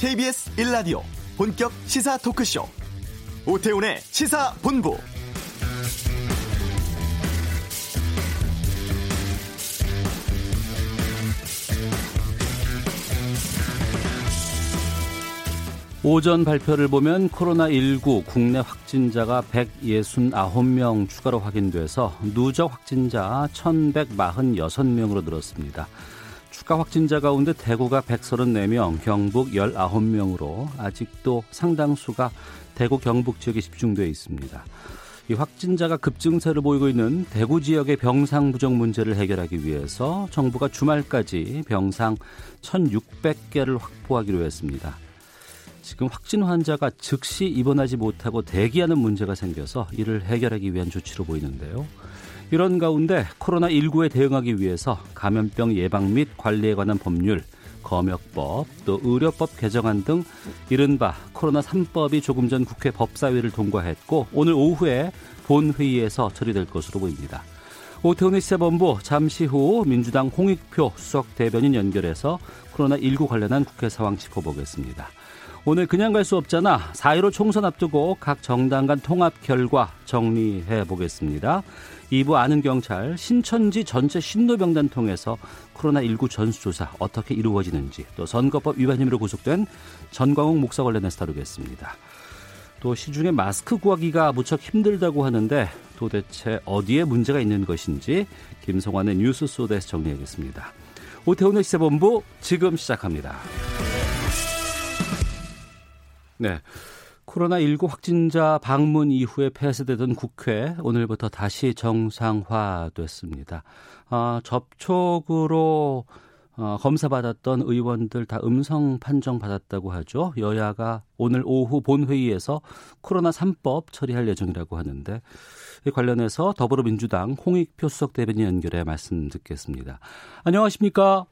KBS 1라디오 본격 시사 토크쇼 오태훈의 시사본부 오전 발표를 보면 코로나19 국내 확진자가 169명 추가로 확인돼서 누적 확진자 1146명으로 늘었습니다. 추가 확진자 가운데 대구가 134명, 경북 19명으로 아직도 상당수가 대구 경북 지역에 집중되어 있습니다. 이 확진자가 급증세를 보이고 있는 대구 지역의 병상 부족 문제를 해결하기 위해서 정부가 주말까지 병상 1,600개를 확보하기로 했습니다. 지금 확진 환자가 즉시 입원하지 못하고 대기하는 문제가 생겨서 이를 해결하기 위한 조치로 보이는데요. 이런 가운데 코로나19에 대응하기 위해서 감염병 예방 및 관리에 관한 법률, 검역법, 또 의료법 개정안 등 이른바 코로나 3법이 조금 전 국회 법사위를 통과했고 오늘 오후에 본회의에서 처리될 것으로 보입니다. 오태훈의 시사본부 잠시 후 민주당 홍익표 수석 대변인 연결해서 코로나19 관련한 국회 상황 짚어보겠습니다. 오늘 그냥 갈 수 없잖아. 4.15 총선 앞두고 각 정당 간 통합 결과 정리해 보겠습니다. 2부 아는 경찰 신천지 전체 신노병단 통해서 코로나19 전수조사 어떻게 이루어지는지 또 선거법 위반 혐의로 구속된 전광욱 목사 관련해서 다루겠습니다. 또 시중에 마스크 구하기가 무척 힘들다고 하는데 도대체 어디에 문제가 있는 것인지 김성환의 뉴스 소드에서 정리하겠습니다. 오태훈의 시사본부 지금 시작합니다. 네. 코로나19 확진자 방문 이후에 폐쇄되던 국회 오늘부터 다시 정상화됐습니다. 아, 접촉으로 어, 검사받았던 의원들 다 음성 판정 받았다고 하죠. 여야가 오늘 오후 본회의에서 코로나 3법 처리할 예정이라고 하는데 이 관련해서 더불어민주당 홍익표 수석 대변인 연결해 말씀 듣겠습니다. 안녕하십니까?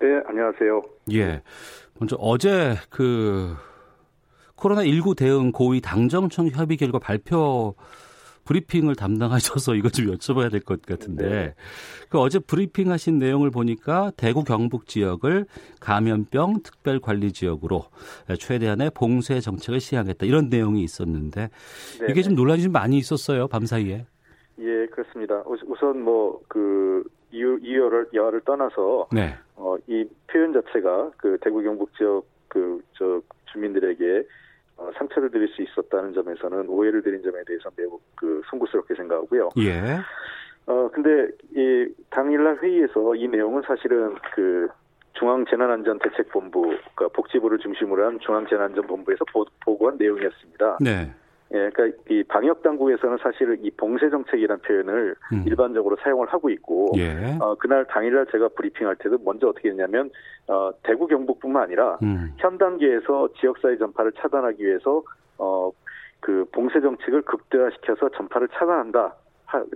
네, 안녕하세요. 예. 먼저 어제 그 코로나19 대응 고위 당정청 협의 결과 발표 브리핑을 담당하셔서 이것 좀 여쭤봐야 될 것 같은데 네. 그 어제 브리핑 하신 내용을 보니까 대구 경북 지역을 감염병 특별 관리 지역으로 최대한의 봉쇄 정책을 시행하겠다 이런 내용이 있었는데 네 이게 좀 논란이 좀 많이 있었어요 밤 사이에. 예 그렇습니다. 우선 뭐 그 이유 이유를 여를 떠나서 네. 어, 이 표현 자체가 그 대구 경북 지역 그 저 주민들에게 어, 상처를 드릴 수 있었다는 점에서는 오해를 드린 점에 대해서 매우 그 송구스럽게 생각하고요. 예. 어 근데 이 당일날 회의에서 이 내용은 사실은 그 중앙재난안전대책본부, 그러니까 복지부를 중심으로 한 중앙재난안전본부에서 보, 보고한 내용이었습니다. 네. 예, 그러니까 이 방역 당국에서는 사실 이 봉쇄 정책이라는 표현을 음. 일반적으로 사용을 하고 있고, 예. 어, 그날 당일날 제가 브리핑할 때도 먼저 어떻게 했냐면 어, 대구 경북뿐만 아니라 음. 현 단계에서 지역사회 전파를 차단하기 위해서 어, 그 봉쇄 정책을 극대화시켜서 전파를 차단한다.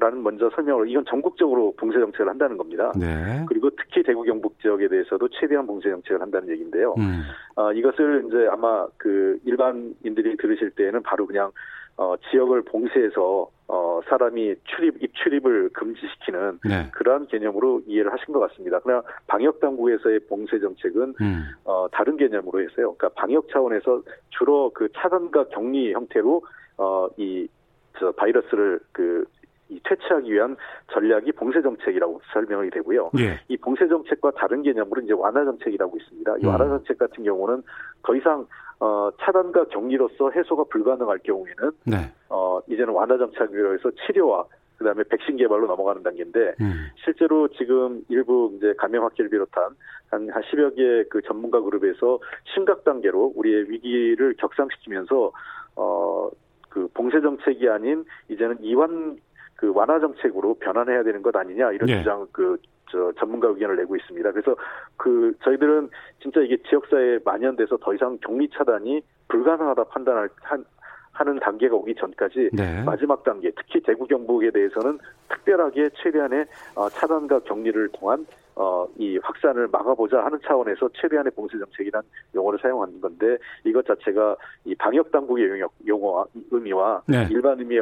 라는 먼저 설명을 이건 전국적으로 봉쇄 정책을 한다는 겁니다. 네. 그리고 특히 대구 경북 지역에 대해서도 최대한 봉쇄 정책을 한다는 얘기인데요. 음. 어, 이것을 이제 아마 그 일반인들이 들으실 때에는 바로 그냥 어, 지역을 봉쇄해서 어, 사람이 출입 입출입을 금지시키는 네. 그러한 개념으로 이해를 하신 것 같습니다. 그러나 방역 당국에서의 봉쇄 정책은 음. 어, 다른 개념으로 했어요. 그러니까 방역 차원에서 주로 그 차단과 격리 형태로 어, 이저 바이러스를 그 이 퇴치하기 위한 전략이 봉쇄 정책이라고 설명이 되고요. 예. 이 봉쇄 정책과 다른 개념으로 이제 완화 정책이라고 있습니다. 이 음. 완화 정책 같은 경우는 더 이상 어, 차단과 격리로서 해소가 불가능할 경우에는 네. 어, 이제는 완화 정책으로 해서 치료와 그다음에 백신 개발로 넘어가는 단계인데 음. 실제로 지금 일부 이제 감염 확기를 비롯한 한, 한 10여 개그 전문가 그룹에서 심각 단계로 우리의 위기를 격상시키면서 어, 그 봉쇄 정책이 아닌 이제는 이완 그 완화 정책으로 변환해야 되는 것 아니냐 이런 네. 주장 그 저 전문가 의견을 내고 있습니다. 그래서 그 저희들은 진짜 이게 지역사회에 만연돼서 더 이상 격리 차단이 불가능하다 판단할 한 하는 단계가 오기 전까지 네. 마지막 단계 특히 대구 경북에 대해서는 특별하게 최대한의 어, 차단과 격리를 통한 어, 이 확산을 막아보자 하는 차원에서 최대한의 봉쇄 정책이란 용어를 사용하는 건데 이것 자체가 이 방역 당국의 용어, 용어와 의미와 네. 일반 의미의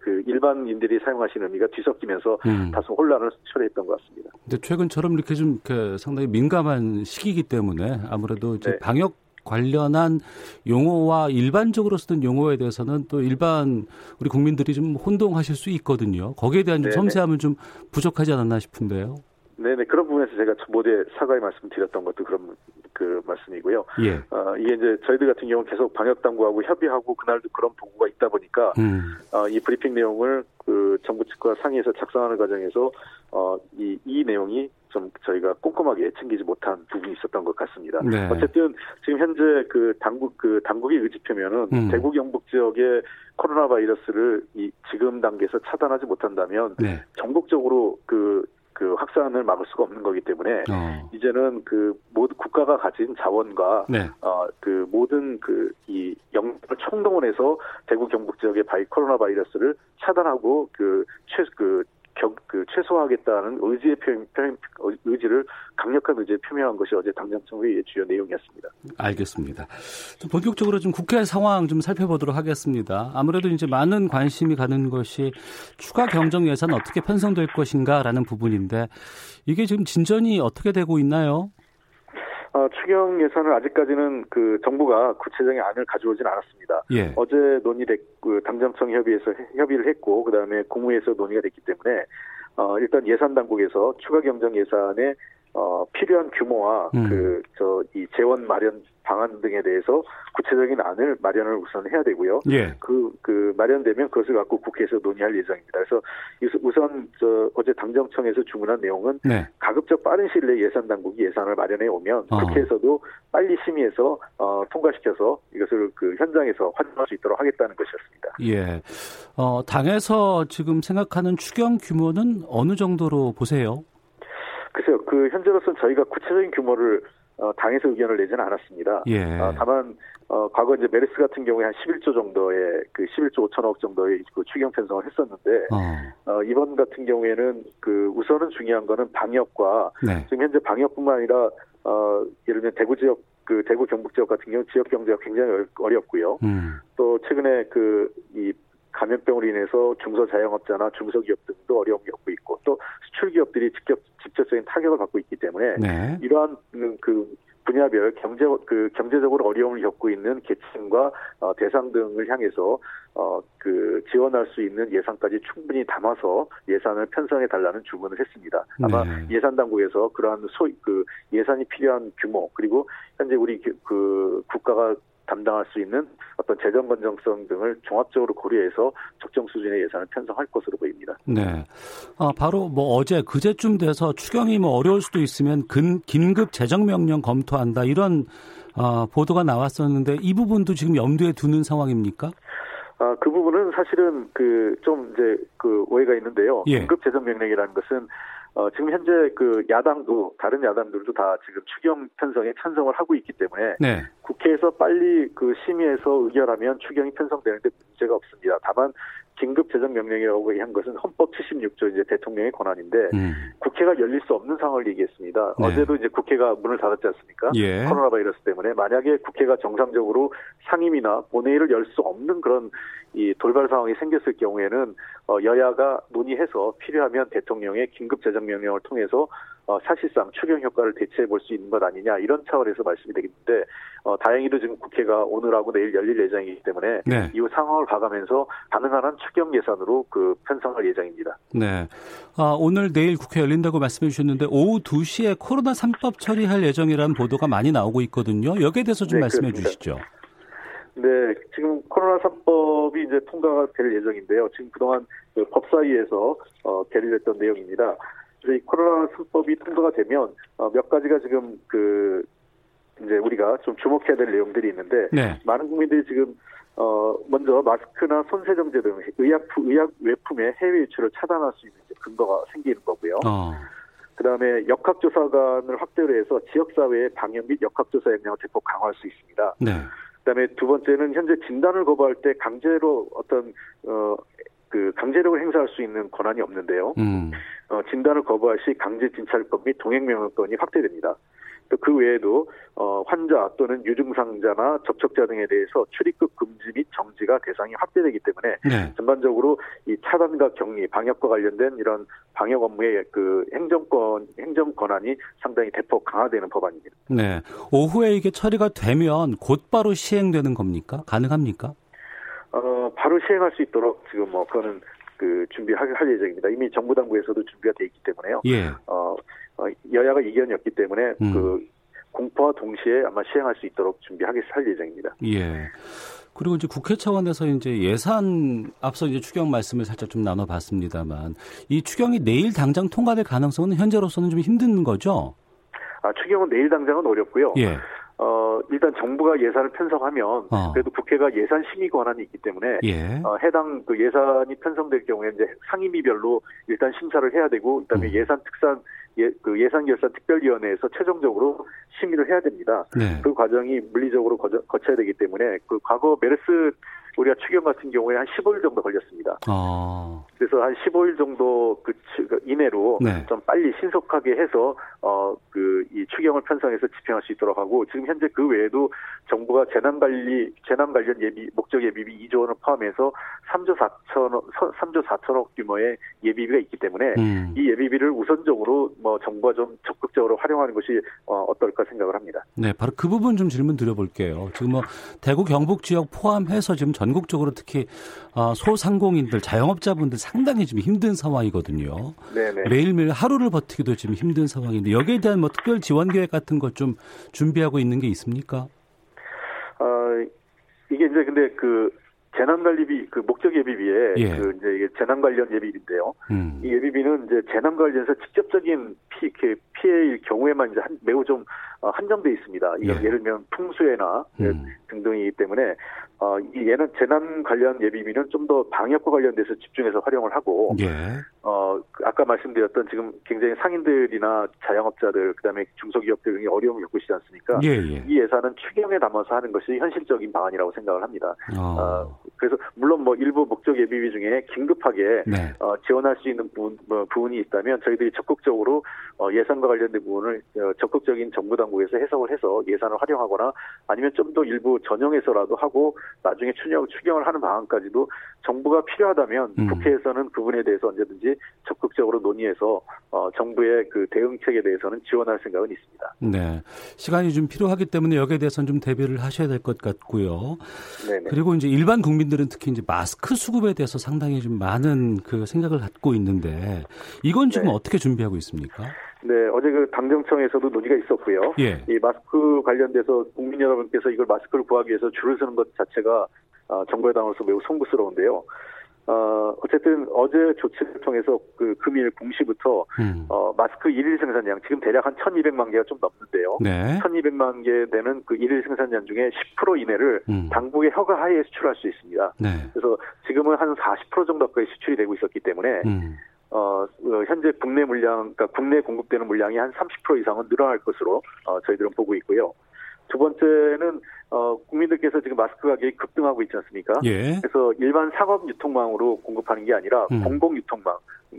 그 일반인들이 사용하시는 의미가 뒤섞이면서 음. 다소 혼란을 초래했던 것 같습니다. 근데 최근처럼 이렇게 좀그 상당히 민감한 시기이기 때문에 아무래도 이제 네. 방역 관련한 용어와 일반적으로 쓰는 용어에 대해서는 또 일반 우리 국민들이 좀 혼동하실 수 있거든요. 거기에 대한 좀 섬세함은 좀 부족하지 않았나 싶은데요. 네네 그런 부분에서 제가 모두에 사과의 말씀드렸던 것도 그런 그 말씀이고요. 예. 어, 이게 이제 저희들 같은 경우 는 계속 방역 당국하고 협의하고 그날도 그런 보고가 있다 보니까 음. 어, 이 브리핑 내용을 그 정부 측과 상의해서 작성하는 과정에서 어, 이, 이 내용이 좀 저희가 꼼꼼하게 챙기지 못한 부분이 있었던 것 같습니다. 네. 어쨌든 지금 현재 그 당국 그 당국의 의지 표면은 음. 대구 경북 지역의 코로나 바이러스를 이 지금 단계에서 차단하지 못한다면 네. 전국적으로 그 그 확산을 막을 수가 없는 거기 때문에 어. 이제는 그 모두 국가가 가진 자원과 네. 어그 모든 그 이 영역을 총동원해서 대구 경북 지역의 바이 코로나 바이러스를 차단하고 그 최그 그 경, 그 최소화하겠다는 의지의 표현, 표현, 의지를 강력한 의지에 표명한 것이 어제 당정청 회의의 주요 내용이었습니다. 알겠습니다. 좀 본격적으로 좀 국회 상황 좀 살펴보도록 하겠습니다. 아무래도 이제 많은 관심이 가는 것이 추가 경정 예산 어떻게 편성될 것인가라는 부분인데 이게 지금 진전이 어떻게 되고 있나요? 어, 추경 예산을 아직까지는 그 정부가 구체적인 안을 가져오진 않았습니다. 예. 어제 논의됐, 그 당정청 협의에서 협의를 했고, 그 다음에 국무에서 논의가 됐기 때문에, 어, 일단 예산 당국에서 추가 경정 예산에 어, 필요한 규모와 음. 그, 저, 이 재원 마련 방안 등에 대해서 구체적인 안을 마련을 우선 해야 되고요. 예. 그, 그, 마련되면 그것을 갖고 국회에서 논의할 예정입니다. 그래서 우선, 저, 어제 당정청에서 주문한 내용은 네. 가급적 빠른 시일 내에 예산 당국이 예산을 마련해 오면 어. 국회에서도 빨리 심의해서, 어, 통과시켜서 이것을 그 현장에서 활용할 수 있도록 하겠다는 것이었습니다. 예. 어, 당에서 지금 생각하는 추경 규모는 어느 정도로 보세요? 글쎄요, 그 현재로서는 저희가 구체적인 규모를 어, 당에서 의견을 내지는 않았습니다. 예. 어, 다만 어, 과거 이제 메르스 같은 경우에 한 11조 정도의 그 11조 5천억 정도의 그 추경 편성을 했었는데 어. 어. 이번 같은 경우에는 그 우선은 중요한 거는 방역과 네. 지금 현재 방역뿐만 아니라 어, 예를 들면 대구 지역 그 대구 경북 지역 같은 경우 지역 경제가 굉장히 어렵고요. 음. 또 최근에 그 이 감염병으로 인해서 중소자영업자나 중소기업 등도 어려움을 겪고 있고 또 수출기업들이 직접 직접적인 타격을 받고 있기 때문에 네. 이러한 그 분야별 경제 그 경제적으로 어려움을 겪고 있는 계층과 어, 대상 등을 향해서 어, 그 지원할 수 있는 예산까지 충분히 담아서 예산을 편성해 달라는 주문을 했습니다. 아마 네. 예산 당국에서 그러한 소그 예산이 필요한 규모 그리고 현재 우리 그, 그 국가가 담당할 수 있는 어떤 재정 건정성 등을 종합적으로 고려해서 적정 수준의 예산을 편성할 것으로 보입니다. 네. 아, 바로 뭐 어제 그제쯤 돼서 추경이 뭐 어려울 수도 있으면 근, 긴급 재정 명령 검토한다 이런 어, 보도가 나왔었는데 이 부분도 지금 염두에 두는 상황입니까? 아, 그 부분은 사실은 그 좀 이제 그 오해가 있는데요. 예. 긴급 재정 명령이라는 것은 어, 지금 현재 그 야당도 다른 야당들도 다 지금 추경 편성에 찬성을 하고 있기 때문에 네. 국회에서 빨리 그 심의해서 의결하면 추경이 편성되는데 문제가 없습니다. 다만 긴급 재정 명령이라고 한 것은 헌법 76조 이제 대통령의 권한인데 음. 국회가 열릴 수 없는 상황을 얘기했습니다. 네. 어제도 이제 국회가 문을 닫았지 않습니까? 예. 코로나 바이러스 때문에 만약에 국회가 정상적으로 상임이나 본회의를 열 수 없는 그런 이 돌발 상황이 생겼을 경우에는 어, 여야가 논의해서 필요하면 대통령의 긴급 재정 명령을 통해서 어, 사실상 추경 효과를 대체해 볼 수 있는 것 아니냐 이런 차원에서 말씀이 되겠는데 어, 다행히도 지금 국회가 오늘하고 내일 열릴 예정이기 때문에 네. 이후 상황을 봐가면서 가능한 한 추경 예산으로 그 편성할 예정입니다. 네. 아, 오늘 내일 국회 열린다고 말씀해 주셨는데 오후 2시에 코로나 3법 처리할 예정이라는 보도가 많이 나오고 있거든요. 여기에 대해서 좀 네, 말씀해 그렇습니다. 주시죠. 네, 지금 코로나 3법이 이제 통과가 될 예정인데요. 지금 그동안 그 법사위에서 어, 결의됐던 내용입니다. 이 코로나 3법이 통과가 되면 어, 몇 가지가 지금 그 이제 우리가 좀 주목해야 될 내용들이 있는데 네. 많은 국민들이 지금 어 먼저 마스크나 손세정제 등 의약 의약 외품의 해외 유출을 차단할 수 있는 근거가 생기는 거고요. 어. 그다음에 역학조사관을 확대를 해서 지역사회의 방역 및 역학조사 역량을 대폭 강화할 수 있습니다. 네. 그다음에 두 번째는 현재 진단을 거부할 때 강제로 어떤 어 그 강제력을 행사할 수 있는 권한이 없는데요. 음. 어, 진단을 거부할 시 강제 진찰법 및 동행 명령권이 확대됩니다. 또 그 외에도 어, 환자 또는 유증상자나 접촉자 등에 대해서 출입국 금지 및 정지가 대상이 확대되기 때문에 네. 전반적으로 이 차단과 격리, 방역과 관련된 이런 방역 업무의 그 행정권 행정 권한이 상당히 대폭 강화되는 법안입니다. 네. 오후에 이게 처리가 되면 곧바로 시행되는 겁니까? 가능합니까? 어, 바로 시행할 수 있도록 지금 뭐 그거는 그 준비할 할 예정입니다. 이미 정부 당국에서도 준비가 돼 있기 때문에요. 예. 어, 어 여야가 이견이었기 때문에 음. 그 공포와 동시에 아마 시행할 수 있도록 준비하게 할 예정입니다. 예. 그리고 이제 국회 차원에서 이제 예산 앞서 이제 추경 말씀을 살짝 좀 나눠봤습니다만 이 추경이 내일 당장 통과될 가능성은 현재로서는 좀 힘든 거죠? 아 추경은 내일 당장은 어렵고요. 예. 어, 일단 정부가 예산을 편성하면 어. 그래도 국회가 예산 심의 권한이 있기 때문에 예. 어, 해당 그 예산이 편성될 경우에 이제 상임위별로 일단 심사를 해야 되고 그다음에 음. 예산 특산 예, 그 예산 결산 특별위원회에서 최종적으로 심의를 해야 됩니다. 네. 그 과정이 물리적으로 거쳐, 거쳐야 되기 때문에 그 과거 메르스 우리가 추경 같은 경우에 한 15일 정도 걸렸습니다. 아. 그래서 한 15일 정도 그, 그 이내로 네. 좀 빨리 신속하게 해서 어 그 이 추경을 편성해서 집행할 수 있도록 하고 지금 현재 그 외에도 정부가 재난 관리 재난 관련 예비 목적 예비비 2조 원을 포함해서 3조 4천억 3조 4천억 규모의 예비비가 있기 때문에 음. 이 예비비를 우선적으로 뭐 정부가 좀 적극적으로 활용하는 것이 어, 어떨까 생각을 합니다. 네, 바로 그 부분 좀 질문 드려볼게요. 지금 뭐 대구 경북 지역 포함해서 지금 전국적으로 특히 어, 소상공인들, 자영업자분들 상당히 지금 힘든 상황이거든요. 네네. 매일매일 하루를 버티기도 지금 힘든 상황인데 여기에 대한 뭐 특별 지원 계획 같은 것 좀 준비하고 있는 게 있습니까? 어, 이게 이제 근데 그 재난관리비 그 목적 예비비에 예. 그 이제 이게 재난 관련 예비비인데요. 음. 이 예비비는 이제 재난 관련해서 직접적인 피, 그 피해일 경우에만 이제 한, 매우 좀 어, 한정돼 있습니다. 예. 예를 들면 풍수해나 음. 등등이기 때문에 어, 이 얘는 재난 관련 예비비는 좀 더 방역과 관련돼서 집중해서 활용을 하고, 예. 어, 그 아까 말씀드렸던 지금 굉장히 상인들이나 자영업자들, 그 다음에 중소기업들 등이 어려움을 겪고 있지 않습니까? 예, 예. 이 예산은 추경에 담아서 하는 것이 현실적인 방안이라고 생각을 합니다. 어. 어 그래서 물론 뭐 일부 목적 예비비 중에 긴급하게 네. 어, 지원할 수 있는 부분, 뭐 부분이 있다면 저희들이 적극적으로 어, 예산과 관련된 부분을 어, 적극적인 정부 당국에서 해석을 해서 예산을 활용하거나 아니면 좀 더 일부 전용해서라도 하고 나중에 추경, 추경을 하는 방안까지도 정부가 필요하다면 음. 국회에서는 그 부분에 대해서 언제든지 적극적으로 논의해서 어, 정부의 그 대응책에 대해서는 지원할 생각은 있습니다. 네, 시간이 좀 필요하기 때문에 여기에 대해서는 좀 대비를 하셔야 될 것 같고요. 네네. 그리고 이제 일반 국민 들은 특히 이제 마스크 수급에 대해서 상당히 좀 많은 그 생각을 갖고 있는데 이건 지금 네. 어떻게 준비하고 있습니까? 네, 어제 그 당정청에서도 논의가 있었고요. 예. 이 마스크 관련돼서 국민 여러분께서 이걸 마스크를 구하기 위해서 줄을 서는 것 자체가 어, 정부의 당으로서 매우 송구스러운데요. 어, 어쨌든 어제 조치를 통해서 그 금일 공시부터 음. 어, 마스크 일일 생산량 지금 대략 한 1200만 개가 좀 넘는데요. 네. 1200만 개 되는 그 일일 생산량 중에 10% 이내를 음. 당국의 허가 하에 수출할 수 있습니다. 네. 그래서 지금은 한 40% 정도까지 수출이 되고 있었기 때문에 음. 어, 어, 현재 국내 물량, 그러니까 국내 공급되는 물량이 한 30% 이상은 늘어날 것으로 어, 저희들은 보고 있고요. 두 번째는 어, 국민들께서 지금 마스크 가격이 급등하고 있지 않습니까? 예. 그래서 일반 상업 유통망으로 공급하는 게 아니라 음. 공공 유통망,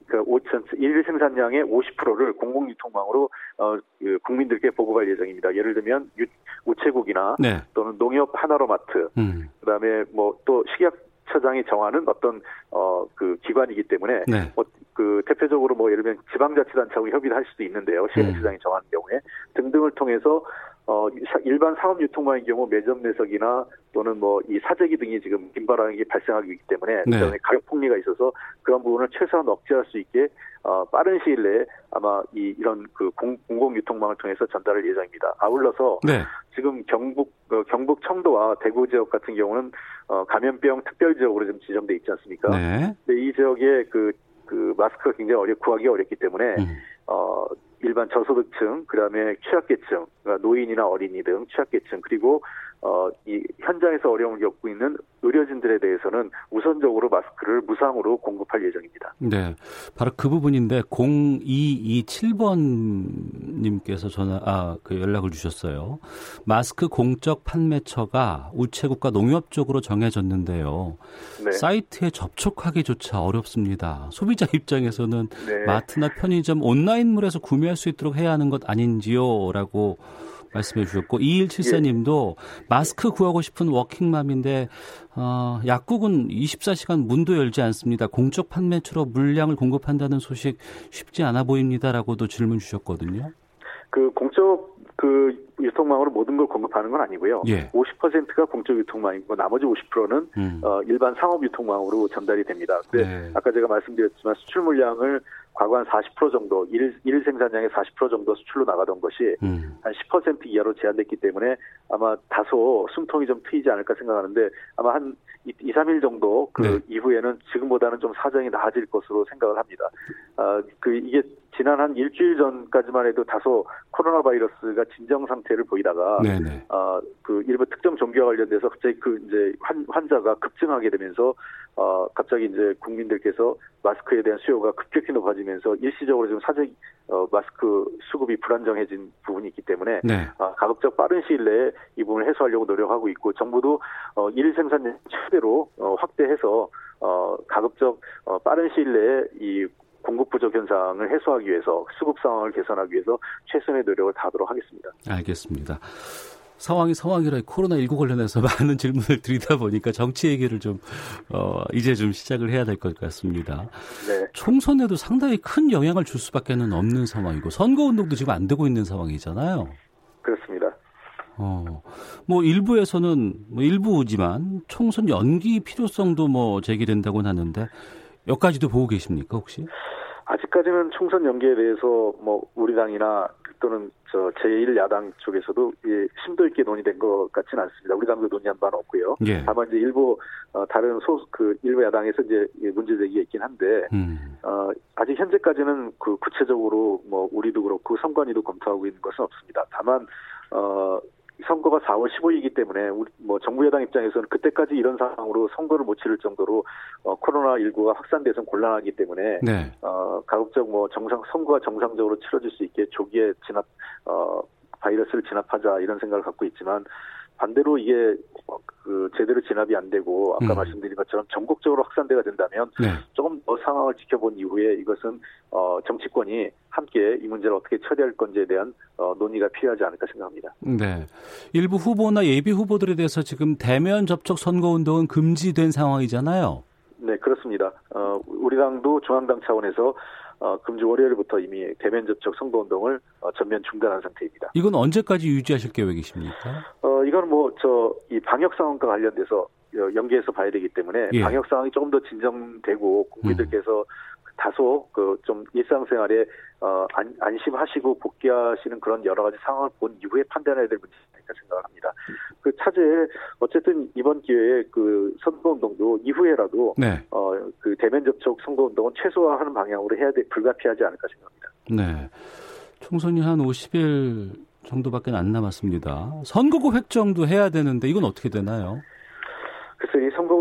그러니까 5천 일일 생산량의 50%를 공공 유통망으로 어, 그 국민들께 보고할 예정입니다. 예를 들면 유, 우체국이나 네. 또는 농협 하나로마트, 음. 그다음에 뭐 또 식약 처장이 정하는 어떤 어 그 기관이기 때문에 네. 뭐, 그 대표적으로 뭐 예를 들면 지방자치단체하고 협의를 할 수도 있는데요. 시행처장이 음. 정하는 경우에 등등을 통해서 어 일반 사업 유통망의 경우 매점 내석이나 또는 뭐 이 사재기 등이 지금 빈발하는 발생하기 때문에 네. 그다음에 가격 폭리가 있어서 그런 부분을 최소한 억제할 수 있게 어 빠른 시일 내에 아마 이 이런 그 공, 공공 유통망을 통해서 전달할 예정입니다. 아울러서 네. 지금 경북 어, 경북 청도와 대구 지역 같은 경우는 어 감염병 특별 지역으로 좀 지정돼 있지 않습니까? 네. 근데 이 지역에 그, 그 마스크가 굉장히 어렵 구하기 어렵기 때문에 음. 어 일반 저소득층, 그 다음에 취약계층, 그러니까 노인이나 어린이 등 취약계층, 그리고 어, 이 현장에서 어려움을 겪고 있는 의료진들에 대해서는 우선적으로 마스크를 무상으로 공급할 예정입니다. 네. 바로 그 부분인데 0227번님께서 전화, 아, 그 연락을 주셨어요. 마스크 공적 판매처가 우체국과 농협 쪽으로 정해졌는데요. 네. 사이트에 접촉하기조차 어렵습니다. 소비자 입장에서는 네. 마트나 편의점 온라인물에서 구매할 수 있도록 해야 하는 것 아닌지요? 라고 말씀해 주셨고 2174님도 예. 마스크 구하고 싶은 워킹맘인데 어, 약국은 24시간 문도 열지 않습니다. 공적 판매처로 물량을 공급한다는 소식 쉽지 않아 보입니다라고도 질문 주셨거든요. 그 공적 그 유통망으로 모든 걸 공급하는 건 아니고요. 예. 50%가 공적 유통망이고 나머지 50%는 음. 어, 일반 상업 유통망으로 전달이 됩니다. 근데 네. 아까 제가 말씀드렸지만 수출 물량을 과거 한 40% 정도 일, 일 생산량의 40% 정도 수출로 나가던 것이 음. 한10% 이하로 제한됐기 때문에 아마 다소 숨통이 좀 트이지 않을까 생각하는데 아마 한 2, 3일 정도 그 네. 이후에는 지금보다는 좀 사정이 나아질 것으로 생각을 합니다. 아, 그 이게 지난 한 일주일 전까지만 해도 다소 코로나 바이러스가 진정 상태를 보이다가 네네. 어, 그 일부 특정 종교와 관련돼서 갑자기 그 이제 환, 환자가 급증하게 되면서 어, 갑자기 이제 국민들께서 마스크에 대한 수요가 급격히 높아지면서 일시적으로 좀 사적 어, 마스크 수급이 불안정해진 부분이 있기 때문에 네. 어, 가급적 빠른 시일 내에 이 부분을 해소하려고 노력하고 있고 정부도 어, 일 생산 최대로 어, 확대해서 어, 가급적 어, 빠른 시일 내에 이 공급 부족 현상을 해소하기 위해서 수급 상황을 개선하기 위해서 최선의 노력을 다하도록 하겠습니다. 알겠습니다. 상황이 상황이라 코로나19 관련해서 많은 질문을 드리다 보니까 정치 얘기를 좀, 어, 이제 좀 시작을 해야 될 것 같습니다. 네. 총선에도 상당히 큰 영향을 줄 수밖에 는 없는 상황이고, 선거운동도 지금 안 되고 있는 상황이잖아요. 그렇습니다. 어, 뭐 일부에서는, 뭐 일부지만 총선 연기 필요성도 뭐 제기된다고는 하는데, 여기까지도 보고 계십니까, 혹시? 아직까지는 총선 연기에 대해서 뭐 우리 당이나 또는 저 제1야당 쪽에서도 예, 심도 있게 논의된 것 같지는 않습니다. 우리 당도 논의한 바는 없고요. 예. 다만 이제 일부 어, 다른 소 그 일부 야당에서 이제 문제 제기가 있긴 한데 음. 어, 아직 현재까지는 그 구체적으로 뭐 우리도 그렇고 선관위도 검토하고 있는 것은 없습니다. 다만 어 선거가 4월 15일이기 때문에 우리 뭐 정부 여당 입장에서는 그때까지 이런 상황으로 선거를 못 치를 정도로 어, 코로나 19가 확산돼서 곤란하기 때문에 네. 어, 가급적 뭐 정상 선거가 정상적으로 치러질 수 있게 조기에 진압 어, 바이러스를 진압하자 이런 생각을 갖고 있지만 반대로 이게 그 제대로 진압이 안 되고 아까 음. 말씀드린 것처럼 전국적으로 확산돼가 된다면 네. 조금 더 상황을 지켜본 이후에 이것은 어 정치권이 함께 이 문제를 어떻게 처리할 건지에 대한 어 논의가 필요하지 않을까 생각합니다. 네. 일부 후보나 예비 후보들에 대해서 지금 대면 접촉 선거 운동은 금지된 상황이잖아요. 네, 그렇습니다. 어 우리 당도 중앙당 차원에서 어, 금주 월요일부터 이미 대면 접촉 선거 운동을 어, 전면 중단한 상태입니다. 이건 언제까지 유지하실 계획이십니까? 어, 이건 뭐 저 이 방역 상황과 관련돼서 연계해서 봐야 되기 때문에 예. 방역 상황이 조금 더 진정되고 국민들께서 음. 다소 그 좀 일상생활에 어, 안, 안심하시고 복귀하시는 그런 여러 가지 상황을 본 이후에 판단해야 될 문제니까 생각을 합니다. 그 차제에 어쨌든 이번 기회에 그 선거운동도 이후에라도 네. 어 그 대면 접촉 선거운동은 최소화하는 방향으로 해야 돼 불가피하지 않을까 생각합니다. 네. 총선이 한 50일 정도밖에 안 남았습니다. 선거구 획정도 해야 되는데 이건 어떻게 되나요?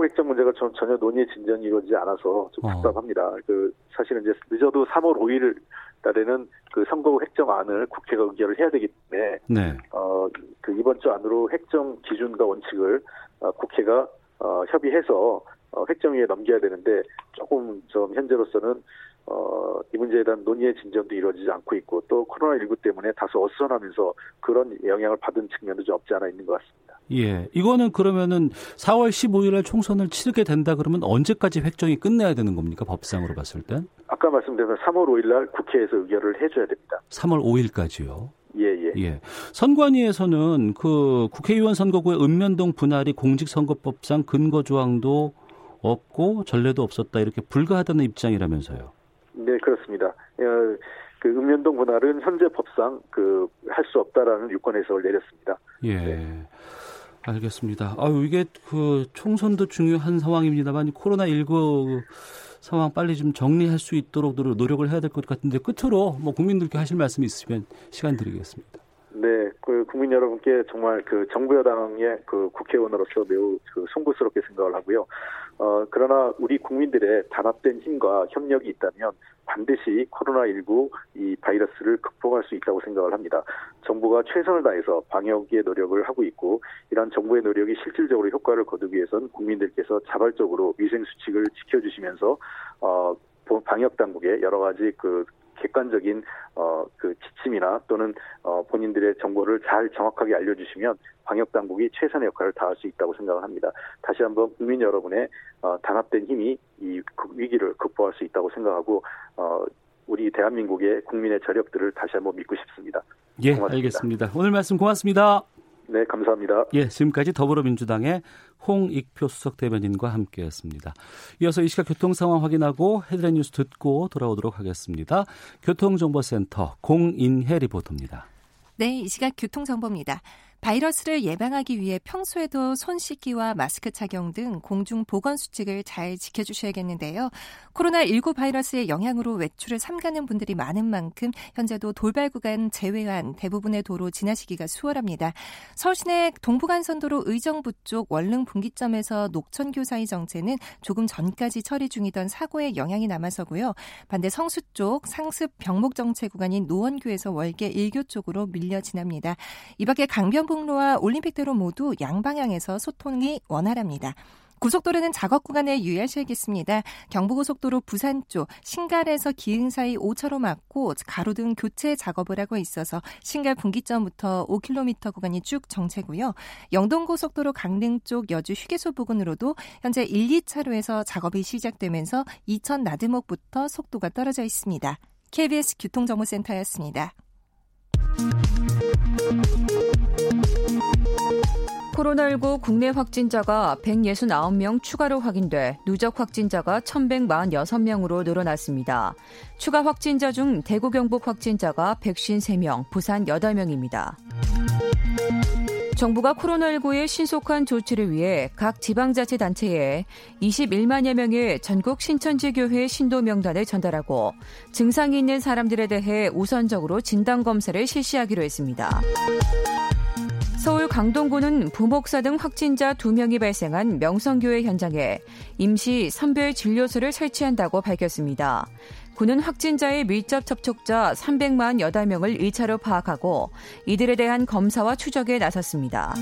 선거구 획정 문제가 전, 전혀 논의 진전이 이루어지지 않아서 좀 어. 답답합니다. 어. 그 사실은 이제 늦어도 3월 5일 달에는 그 선거구 획정안을 국회가 의결을 해야 되기 때문에 네. 어그 이번 주 안으로 획정 기준과 원칙을 어, 국회가 어, 협의해서 어, 획정위에 넘겨야 되는데 조금 좀 현재로서는 어, 이 문제에 대한 논의의 진전도 이루어지지 않고 있고 또 코로나19 때문에 다소 어수선하면서 그런 영향을 받은 측면도 좀 없지 않아 있는 것 같습니다. 예. 이거는 그러면은 4월 15일에 총선을 치르게 된다 그러면 언제까지 획정이 끝내야 되는 겁니까? 법상으로 봤을 땐? 아까 말씀드린 3월 5일 날 국회에서 의결을 해줘야 됩니다. 3월 5일까지요? 예, 예. 예. 선관위에서는 그 국회의원 선거구의 은면동 분할이 공직선거법상 근거 조항도 없고 전례도 없었다 이렇게 불가하다는 입장이라면서요. 네, 그렇습니다. 어, 그 읍면동 분할은 현재 법상 그 할 수 없다라는 유권 해석을 내렸습니다. 예. 네. 알겠습니다. 아유, 이게 그 총선도 중요한 상황입니다만 코로나 19 상황 빨리 좀 정리할 수 있도록 노력을 해야 될 것 같은데 끝으로 뭐 국민들께 하실 말씀 있으시면 시간 드리겠습니다. 네. 그 국민 여러분께 정말 그 정부 여당의 그 국회의원으로서 매우 그 송구스럽게 생각을 하고요. 어, 그러나 우리 국민들의 단합된 힘과 협력이 있다면 반드시 코로나19 이 바이러스를 극복할 수 있다고 생각을 합니다. 정부가 최선을 다해서 방역의 노력을 하고 있고 이러한 정부의 노력이 실질적으로 효과를 거두기 위해선 국민들께서 자발적으로 위생 수칙을 지켜주시면서 어, 방역 당국의 여러 가지 그 객관적인 어, 그 지침이나 또는 어, 본인들의 정보를 잘 정확하게 알려주시면 방역 당국이 최선의 역할을 다할 수 있다고 생각을 합니다. 다시 한번 국민 여러분의 어, 단합된 힘이 이 위기를 극복할 수 있다고 생각하고 어, 우리 대한민국의 국민의 저력들을 다시 한번 믿고 싶습니다. 예, 고맙습니다. 알겠습니다. 오늘 말씀 고맙습니다. 네, 감사합니다. 예, 지금까지 더불어민주당의 홍익표 수석 대변인과 함께했습니다. 이어서 이 시각 교통 상황 확인하고 헤드라인 뉴스 듣고 돌아오도록 하겠습니다. 교통정보센터 공인혜 리포터입니다. 네, 이 시각 교통정보입니다. 바이러스를 예방하기 위해 평소에도 손 씻기와 마스크 착용 등 공중 보건 수칙을 잘 지켜주셔야겠는데요. 코로나19 바이러스의 영향으로 외출을 삼가는 분들이 많은 만큼 현재도 돌발 구간 제외한 대부분의 도로 지나시기가 수월합니다. 서울 시내 동부간선도로 의정부 쪽 원릉 분기점에서 녹천교 사이 정체는 조금 전까지 처리 중이던 사고의 영향이 남아서고요. 반대 성수 쪽 상습 병목 정체 구간인 노원교에서 월계 1교 쪽으로 밀려 지납니다. 이 밖에 강변 강변북로와 올림픽대로 모두 양방향에서 소통이 원활합니다. 고속도로는 작업 구간에 유의하셔야겠습니다. 경부고속도로 부산 쪽 신갈에서 기흥 사이 5차로 막고 가로등 교체 작업을 하고 있어서 신갈 분기점부터 5km 구간이 쭉 정체고요. 영동고속도로 강릉 쪽 여주 휴게소 부근으로도 현재 1, 2차로에서 작업이 시작되면서 이천 나드목부터 속도가 떨어져 있습니다. KBS 교통정보센터였습니다. 코로나19 국내 확진자가 169명 추가로 확인돼 누적 확진자가 1146명으로 늘어났습니다. 추가 확진자 중 대구 경북 확진자가 153명, 부산 8명입니다. 정부가 코로나19의 신속한 조치를 위해 각 지방자치단체에 21만여 명의 전국 신천지 교회 신도 명단을 전달하고 증상이 있는 사람들에 대해 우선적으로 진단검사를 실시하기로 했습니다. 서울 강동구는 부목사 등 확진자 2명이 발생한 명성교회 현장에 임시 선별 진료소를 설치한다고 밝혔습니다. 구는 확진자의 밀접 접촉자 300만 8명을 1차로 파악하고 이들에 대한 검사와 추적에 나섰습니다.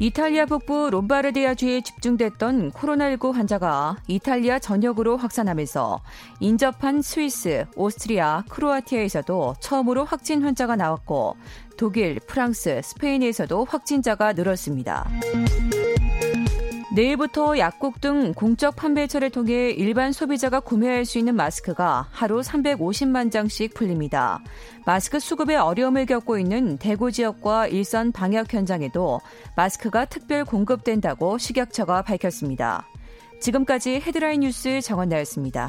이탈리아 북부 롬바르디아 주에 집중됐던 코로나19 환자가 이탈리아 전역으로 확산하면서 인접한 스위스, 오스트리아, 크로아티아에서도 처음으로 확진 환자가 나왔고 독일, 프랑스, 스페인에서도 확진자가 늘었습니다. 내일부터 약국 등 공적 판매처를 통해 일반 소비자가 구매할 수 있는 마스크가 하루 350만 장씩 풀립니다. 마스크 수급에 어려움을 겪고 있는 대구 지역과 일선 방역 현장에도 마스크가 특별 공급된다고 식약처가 밝혔습니다. 지금까지 헤드라인 뉴스 정원나였습니다.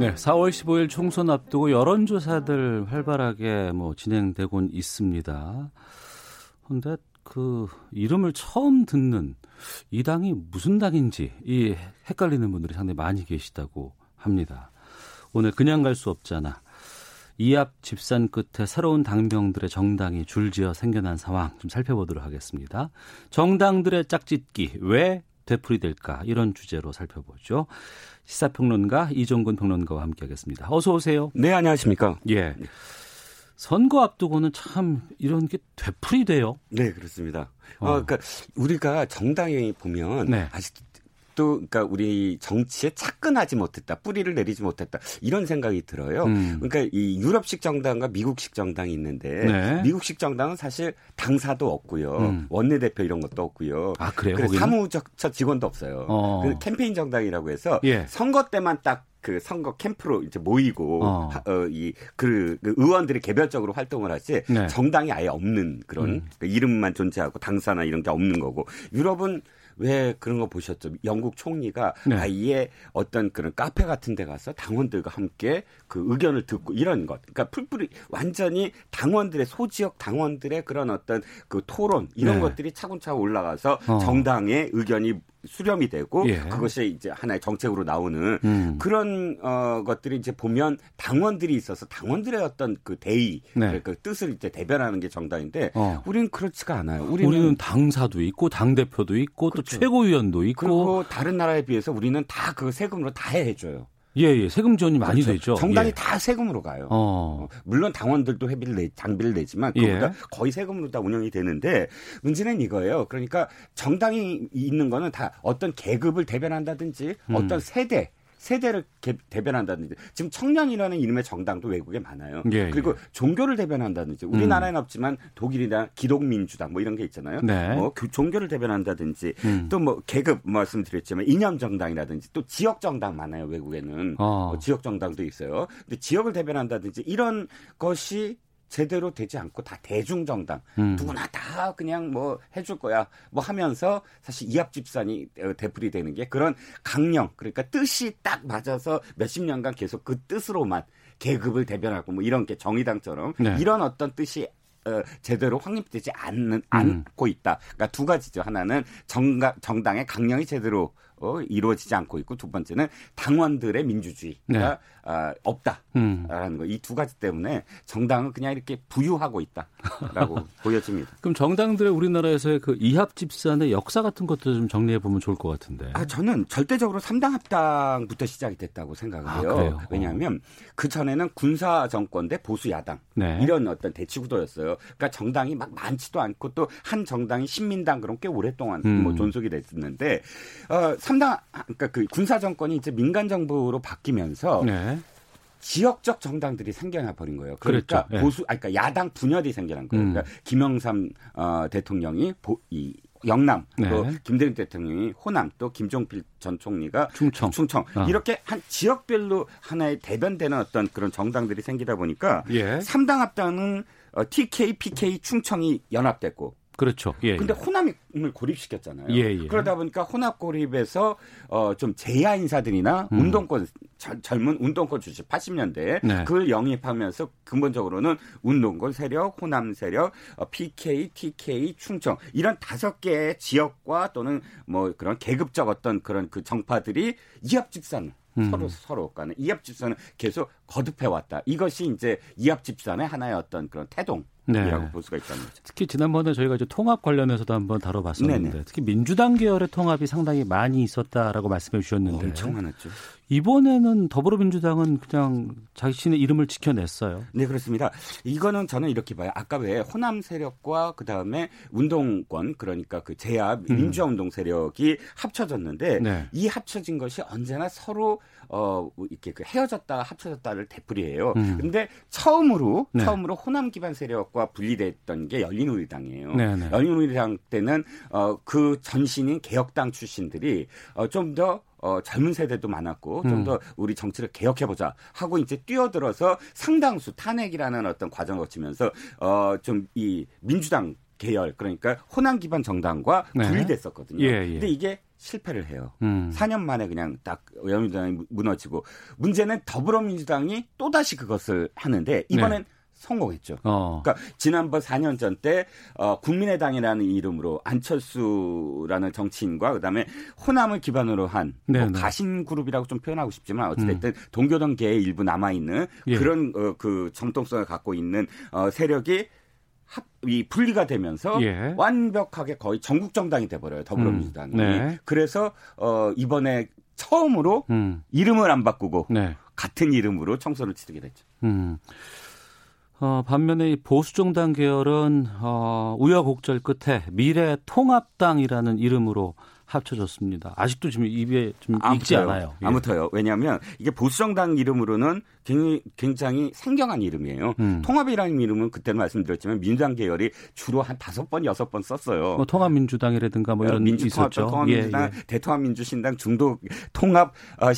네, 4월 15일 총선 앞두고 여론조사들 활발하게 뭐 진행되고 있습니다. 그런데 그 이름을 처음 듣는 이 당이 무슨 당인지 이 헷갈리는 분들이 상당히 많이 계시다고 합니다. 오늘 그냥 갈 수 없잖아. 이합 집산 끝에 새로운 당명들의 정당이 줄지어 생겨난 상황 좀 살펴보도록 하겠습니다. 정당들의 짝짓기 왜 되풀이될까 이런 주제로 살펴보죠. 시사평론가 이종근 평론가와 함께하겠습니다. 어서 오세요. 네, 안녕하십니까. 예. 선거 앞두고는 참 이런 게 되풀이 돼요. 네, 그렇습니다. 어. 어 그러니까 우리가 정당에 보면 네. 아직 아직도 그러니까 우리 정치에 착근하지 못했다, 뿌리를 내리지 못했다 이런 생각이 들어요. 음. 그러니까 이 유럽식 정당과 미국식 정당이 있는데 네. 미국식 정당은 사실 당사도 없고요, 음. 원내대표 이런 것도 없고요. 아 그래요? 사무처 직원도 없어요. 어. 그 캠페인 정당이라고 해서 예. 선거 때만 딱그 선거 캠프로 이제 모이고 어. 어 이그 그 의원들이 개별적으로 활동을 하지 네. 정당이 아예 없는 그런 음. 그 이름만 존재하고 당사나 이런 게 없는 거고 유럽은 왜 그런 거 보셨죠? 영국 총리가 네. 아예 어떤 그런 카페 같은 데 가서 당원들과 함께 그 의견을 듣고 이런 것. 그러니까 풀뿌리 완전히 당원들의 소지역 당원들의 그런 어떤 그 토론 이런 네. 것들이 차근차근 올라가서 어. 정당의 의견이 수렴이 되고 예. 그것이 이제 하나의 정책으로 나오는 음. 그런 어 것들이 이제 보면 당원들이 있어서 당원들의 어떤 그 대의 네. 그 뜻을 이제 대변하는 게 정당인데 어. 우리는 그렇지가 않아요. 우리는, 우리는 당사도 있고 당 대표도 있고 그렇죠. 또 최고위원도 있고 그리고 다른 나라에 비해서 우리는 다 그 세금으로 다 해줘요. 예, 예. 세금 지원이 많이 그렇죠. 되죠. 정당이 예. 다 세금으로 가요. 어. 어. 물론 당원들도 회비를 내, 장비를 내지만 그보다 예. 거의 세금으로 다 운영이 되는데 문제는 이거예요. 그러니까 정당이 있는 거는 다 어떤 계급을 대변한다든지 음. 어떤 세대 세대를 개, 대변한다든지 지금 청년이라는 이름의 정당도 외국에 많아요. 예, 그리고 예. 종교를 대변한다든지 우리나라에는 음. 없지만 독일이나 기독민주당 뭐 이런 게 있잖아요. 네. 뭐 종교를 대변한다든지 음. 또뭐 계급 말씀드렸지만 이념 정당이라든지 또 지역 정당 많아요 외국에는 어. 뭐 지역 정당도 있어요. 근데 지역을 대변한다든지 이런 것이 제대로 되지 않고 다 대중정당 음. 누구나 다 그냥 뭐 해줄 거야 뭐 하면서 사실 이합 집산이 어, 되풀이 되는 게 그런 강령 그러니까 뜻이 딱 맞아서 몇십 년간 계속 그 뜻으로만 계급을 대변하고 뭐 이런 게 정의당처럼 네. 이런 어떤 뜻이 어, 제대로 확립되지 않는 음. 않고 있다. 그러니까 두 가지죠. 하나는 정가, 정당의 강령이 제대로 어, 이루어지지 않고 있고 두 번째는 당원들의 민주주의가 네. 어, 없다라는 음. 거. 이 두 가지 때문에 정당은 그냥 이렇게 부유하고 있다라고 보여집니다. 그럼 정당들의 우리나라에서의 그 이합 집산의 역사 같은 것도 좀 정리해 보면 좋을 것 같은데. 아 저는 절대적으로 삼당 합당부터 시작이 됐다고 생각을 아, 해요. 아, 왜냐하면 그 전에는 군사 정권 대 보수 야당 네. 이런 어떤 대치 구도였어요. 그러니까 정당이 막 많지도 않고 또 한 정당이 신민당 그런 꽤 오랫동안 음. 뭐 존속이 됐었는데 어, 3당 그러니까 그 군사 정권이 이제 민간 정부로 바뀌면서 네. 지역적 정당들이 생겨나 버린 거예요. 그러니까 그렇죠. 보수, 아, 그러니까 야당 분열이 생겨난 거예요. 음. 그러니까 김영삼 어, 대통령이 보, 이 영남, 네. 또 김대중 대통령이 호남, 또 김종필 전 총리가 충청, 충청 어. 이렇게 한 지역별로 하나의 대변되는 어떤 그런 정당들이 생기다 보니까 예. 3당 합당은 어, TK, PK, 충청이 연합됐고 그렇죠. 예, 근데 예. 호남을 고립시켰잖아요. 예, 예. 그러다 보니까 호남 고립에서 어, 좀 제야 인사들이나 음. 운동권 젊은 운동권 주식 80년대에 네. 그걸 영입하면서 근본적으로는 운동권 세력, 호남 세력, 어, PK, TK, 충청 이런 다섯 개의 지역과 또는 뭐 그런 계급적 어떤 그런 그 정파들이 이합집산 음. 서로 서로 간에 이합집산을 계속 거듭해 왔다. 이것이 이제 이합집산의 하나의 어떤 그런 태동. 네. 볼 수가 있다는 거죠. 특히 지난번에 저희가 이제 통합 관련해서도 한번 다뤄봤었는데 네네. 특히 민주당 계열의 통합이 상당히 많이 있었다라고 말씀해 주셨는데 엄청 많았죠. 이번에는 더불어민주당은 그냥 자신의 이름을 지켜냈어요. 네, 그렇습니다. 이거는 저는 이렇게 봐요. 아까 왜 호남 세력과 그 다음에 운동권 그러니까 그 제야 음. 민주화 운동 세력이 합쳐졌는데 네. 이 합쳐진 것이 언제나 서로 어 이렇게 그 헤어졌다 합쳐졌다를 되풀이해요. 음. 근데 처음으로 네. 처음으로 호남 기반 세력과 분리됐던 게 열린우리당이에요. 네, 네. 열린우리당 때는 어 그 전신인 개혁당 출신들이 어 좀더 어, 젊은 세대도 많았고 좀더 음. 우리 정치를 개혁해보자 하고 이제 뛰어들어서 상당수 탄핵이라는 어떤 과정을 거치면서 어, 좀 이 민주당 계열 그러니까 호남 기반 정당과 네. 분리됐었거든요. 예, 예. 근데 이게 실패를 해요. 음. 4년 만에 그냥 딱 열린민주당이 무너지고 문제는 더불어민주당이 또 다시 그것을 하는데 이번엔 네. 성공했죠. 어. 그러니까 지난번 4년 전 때 어, 국민의당이라는 이름으로 안철수라는 정치인과 그다음에 호남을 기반으로 한 뭐 가신 그룹이라고 좀 표현하고 싶지만 어찌됐든 음. 동교동계의 일부 남아 있는 예. 그런 어, 그 정통성을 갖고 있는 어, 세력이 합, 이 분리가 되면서 예. 완벽하게 거의 전국 정당이 돼버려요 더불어민주당이. 음. 네. 그래서 어, 이번에 처음으로 음. 이름을 안 바꾸고 네. 같은 이름으로 청소를 치르게 됐죠. 음. 어, 반면에 이 보수정당 계열은 어, 우여곡절 끝에 미래 통합당이라는 이름으로 합쳐졌습니다. 아직도 지금 입에 좀 익지 않아요. 예. 아무터요. 왜냐하면 이게 보수정당 이름으로는 굉장히, 굉장히 생경한 이름이에요. 음. 통합이라는 이름은 그때 말씀드렸지만 민주당 계열이 주로 한 다섯 번 여섯 번 썼어요. 뭐 통합민주당이라든가 뭐 이런 민주통합, 통합민주당, 예, 예. 대통합민주신당, 중도 통합 어,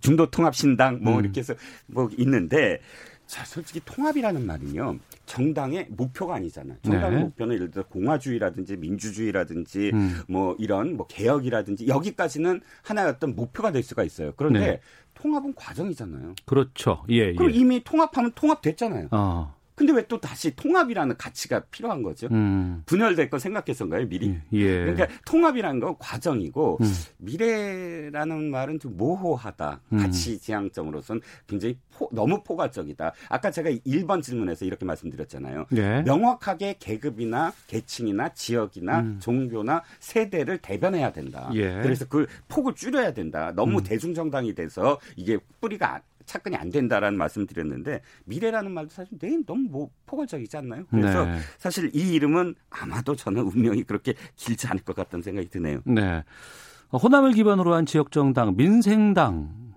중도 통합신당 뭐 음. 이렇게 해서 뭐 있는데 자, 솔직히 통합이라는 말은요. 정당의 목표가 아니잖아요. 정당의 네. 목표는 예를 들어 공화주의라든지 민주주의라든지 음. 뭐 이런 뭐 개혁이라든지 여기까지는 하나의 어떤 목표가 될 수가 있어요. 그런데 네. 통합은 과정이잖아요. 그렇죠. 예. 그럼 예. 이미 통합하면 통합됐잖아요. 어. 근데 왜 또 다시 통합이라는 가치가 필요한 거죠? 음. 분열될 거 생각해서인가요, 미리? 음, 예. 그러니까 통합이라는 건 과정이고 음. 미래라는 말은 좀 모호하다. 음. 가치 지향점으로서는 굉장히 포, 너무 포괄적이다. 아까 제가 1번 질문에서 이렇게 말씀드렸잖아요. 예. 명확하게 계급이나 계층이나 지역이나 음. 종교나 세대를 대변해야 된다. 예. 그래서 그 폭을 줄여야 된다. 너무 음. 대중정당이 돼서 이게 뿌리가 착근이 안 된다라는 말씀 드렸는데 미래라는 말도 사실 네, 너무 뭐 포괄적이지 않나요? 그래서 네. 사실 이 이름은 아마도 저는 운명이 그렇게 길지 않을 것 같다는 생각이 드네요. 네. 호남을 기반으로 한 지역 정당 민생당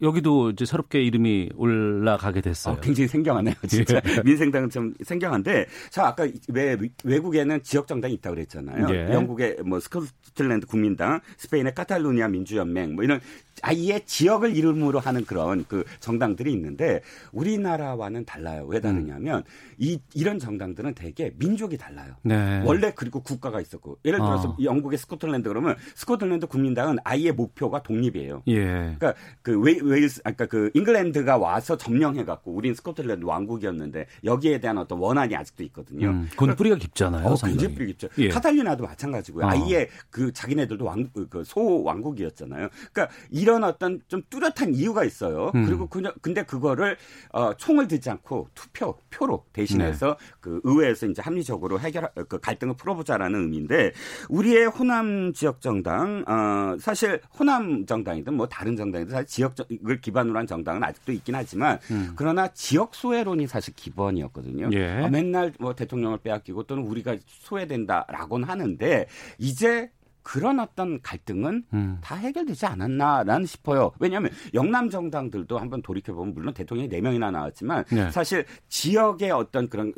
여기도 이제 새롭게 이름이 올라가게 됐어요. 어, 굉장히 생경하네요, 진짜. 예. 민생당은 좀 생경한데, 자 아까 왜 외국에는 지역 정당이 있다고 그랬잖아요. 예. 영국의 뭐 스코틀랜드 국민당, 스페인의 카탈루니아 민주연맹, 뭐 이런 아예 지역을 이름으로 하는 그런 그 정당들이 있는데 우리나라와는 달라요. 왜 다르냐면 음. 이 이런 정당들은 대개 민족이 달라요. 네. 원래 그리고 국가가 있었고 예를 들어서 어. 영국의 스코틀랜드 그러면 스코틀랜드 국민당은 아예 목표가 독립이에요. 예. 그러니까 그 웨, 웨일스 아까 그 잉글랜드가 와서 점령해 갖고 우린 스코틀랜드 왕국이었는데 여기에 대한 어떤 원한이 아직도 있거든요. 음, 그건 뿌리가 깊잖아요. 어, 굉장히 뿌리 깊죠. 예. 카탈리나도 마찬가지고요. 어. 아예 그 자기네들도 왕 그 소 왕국이었잖아요. 그러니까 이 이런 어떤 좀 뚜렷한 이유가 있어요. 음. 그리고 그냥 근데 그거를 어, 총을 들지 않고 투표 표로 대신해서 네. 그 의회에서 이제 합리적으로 해결 그 갈등을 풀어보자라는 의미인데 우리의 호남 지역 정당 어, 사실 호남 정당이든 뭐 다른 정당이든 사실 지역 을 기반으로 한 정당은 아직도 있긴 하지만 음. 그러나 지역 소외론이 사실 기본이었거든요. 예. 어, 맨날 뭐 대통령을 빼앗기고 또는 우리가 소외된다라고는 하는데 이제 그런 어떤 갈등은 음. 다 해결되지 않았나라는 싶어요. 왜냐하면 영남 정당들도 한번 돌이켜 보면 물론 대통령이 네 명이나 나왔지만 네. 사실 지역의 어떤 그런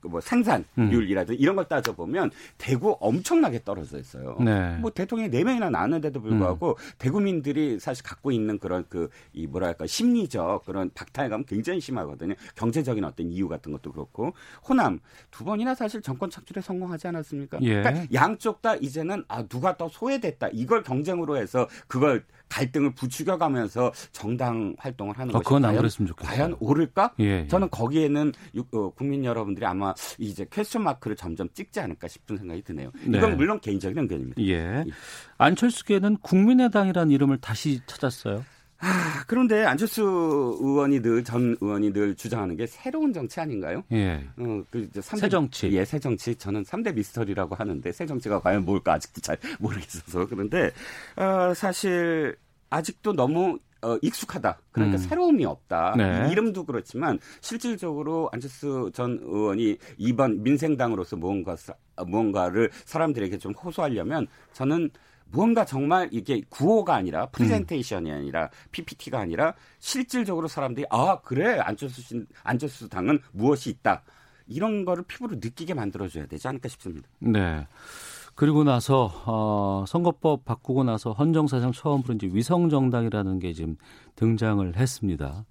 그뭐 생산률이라든지 음. 이런 걸 따져 보면 대구 엄청나게 떨어져 있어요. 네. 뭐 대통령이 네 명이나 나왔는데도 불구하고 음. 대구민들이 사실 갖고 있는 그런 그 이 뭐랄까 심리적 그런 박탈감 굉장히 심하거든요. 경제적인 어떤 이유 같은 것도 그렇고 호남 두 번이나 사실 정권 착출에 성공하지 않았습니까? 예. 그러니까 양쪽 다 이제는 아 누가 더 소외됐다 이걸 경쟁으로 해서 그걸 갈등을 부추겨가면서 정당 활동을 하는 어, 것이 과연, 과연 옳을까? 예, 예. 저는 거기에는 유, 어, 국민 여러분들이 아마 이제 퀘스천 마크를 점점 찍지 않을까 싶은 생각이 드네요. 네. 이건 물론 개인적인 의견입니다. 예. 예. 안철수계는 국민의당이라는 이름을 다시 찾았어요. 아, 그런데 안철수 의원이 늘, 전 의원이 늘 주장하는 게 새로운 정치 아닌가요? 예. 어, 그, 3대, 새 정치. 예, 새 정치. 저는 3대 미스터리라고 하는데, 새 정치가 과연 뭘까 아직도 잘 모르겠어서. 그런데, 어, 사실, 아직도 너무 어, 익숙하다. 그러니까 음. 새로움이 없다. 네. 이름도 그렇지만 실질적으로 안철수 전 의원이 이번 민생당으로서 무언가 무언가를 사람들에게 좀 호소하려면 저는 무언가 정말 이게 구호가 아니라 프레젠테이션이 아니라 PPT가 아니라 실질적으로 사람들이 아 그래 안철수 신 안철수 당은 무엇이 있다 이런 거를 피부로 느끼게 만들어줘야 되지 않을까 싶습니다. 네. 그리고 나서 어, 선거법 바꾸고 나서 헌정사상 처음으로 이제 위성정당이라는 게 지금 등장을 했습니다.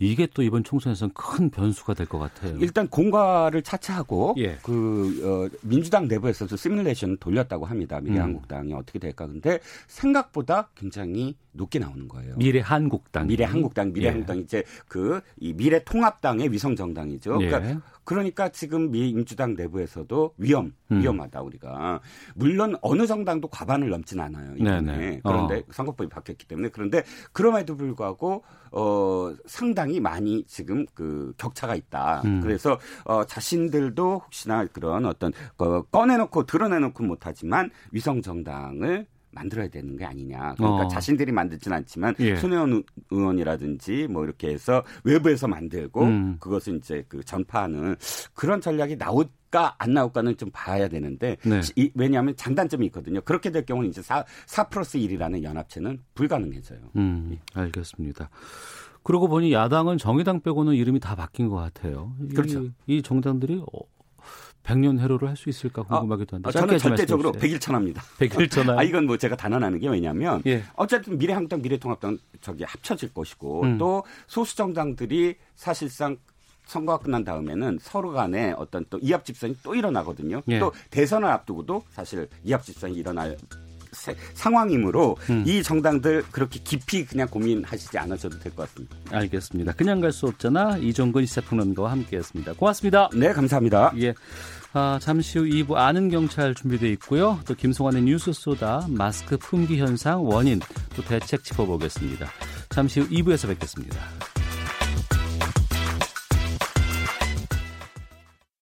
이게 또 이번 총선에서는 큰 변수가 될 것 같아요. 일단 공과를 차치하고 예. 그 어, 민주당 내부에서도 시뮬레이션 돌렸다고 합니다. 미래한국당이 음. 어떻게 될까 근데 생각보다 굉장히 높게 나오는 거예요. 미래한국당. 미래한국당, 미래한국당 예. 이제 그 이 미래통합당의 위성 정당이죠. 예. 그러니까 그러니까 지금 민주당 내부에서도 위험, 음. 위험하다 우리가. 물론 어느 정당도 과반을 넘진 않아요. 이번에. 그런데 어. 선거법이 바뀌었기 때문에 그런데 그럼에도 불구하고 어 상당히 많이 지금 그 격차가 있다. 음. 그래서 어 자신들도 혹시나 그런 어떤 어, 꺼내놓고 드러내놓고 못하지만 위성 정당을 만들어야 되는 게 아니냐. 그러니까 어. 자신들이 만들진 않지만 예. 손혜원 의원이라든지 뭐 이렇게 해서 외부에서 만들고 음. 그것을 이제 그 전파하는 그런 전략이 나올까 안 나올까는 좀 봐야 되는데 네. 이, 왜냐하면 장단점이 있거든요. 그렇게 될 경우는 이제 4, 4 플러스 1이라는 연합체는 불가능해져요. 음, 예. 알겠습니다. 그러고 보니 야당은 정의당 빼고는 이름이 다 바뀐 것 같아요. 그렇죠. 이, 이 정당들이 100년 해로를 할 수 있을까 궁금하기도 한데. 아, 저는 절대적으로 백일 천합니다. 백일 천하. 아, 이건 뭐 제가 단언하는 게 왜냐면 예. 어쨌든 미래한국당, 미래통합당 저기 합쳐질 것이고 음. 또 소수 정당들이 사실상 선거가 끝난 다음에는 서로 간에 어떤 또 이합 집산이 또 일어나거든요. 예. 또 대선을 앞두고도 사실 이합 집산이 일어날 상황이므로 음. 이 정당들 그렇게 깊이 그냥 고민하시지 않으셔도 될 것 같습니다. 알겠습니다. 그냥 갈 수 없잖아. 이종근 시사평론가와 함께했습니다. 고맙습니다. 네, 감사합니다. 예. 아, 잠시 후 2부 아는 경찰 준비되어 있고요. 또 김성환의 뉴스 소다, 마스크 품귀 현상, 원인, 또 대책 짚어보겠습니다. 잠시 후 2부에서 뵙겠습니다.